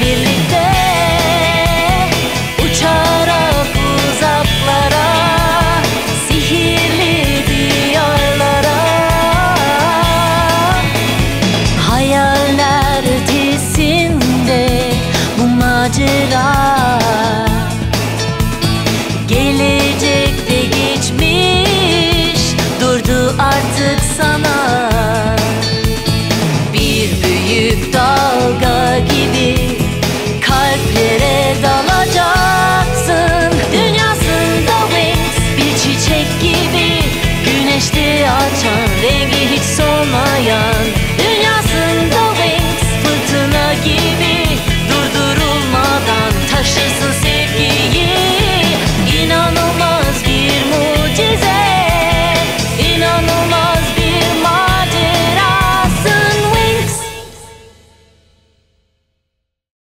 birlikte Uçarak uzaklara Sihirli diyarlara. Hayaller ötesinde bu macera? Gelecekte geçmiş durdu artık sana. güneşti açan Rengi hiç solmayan.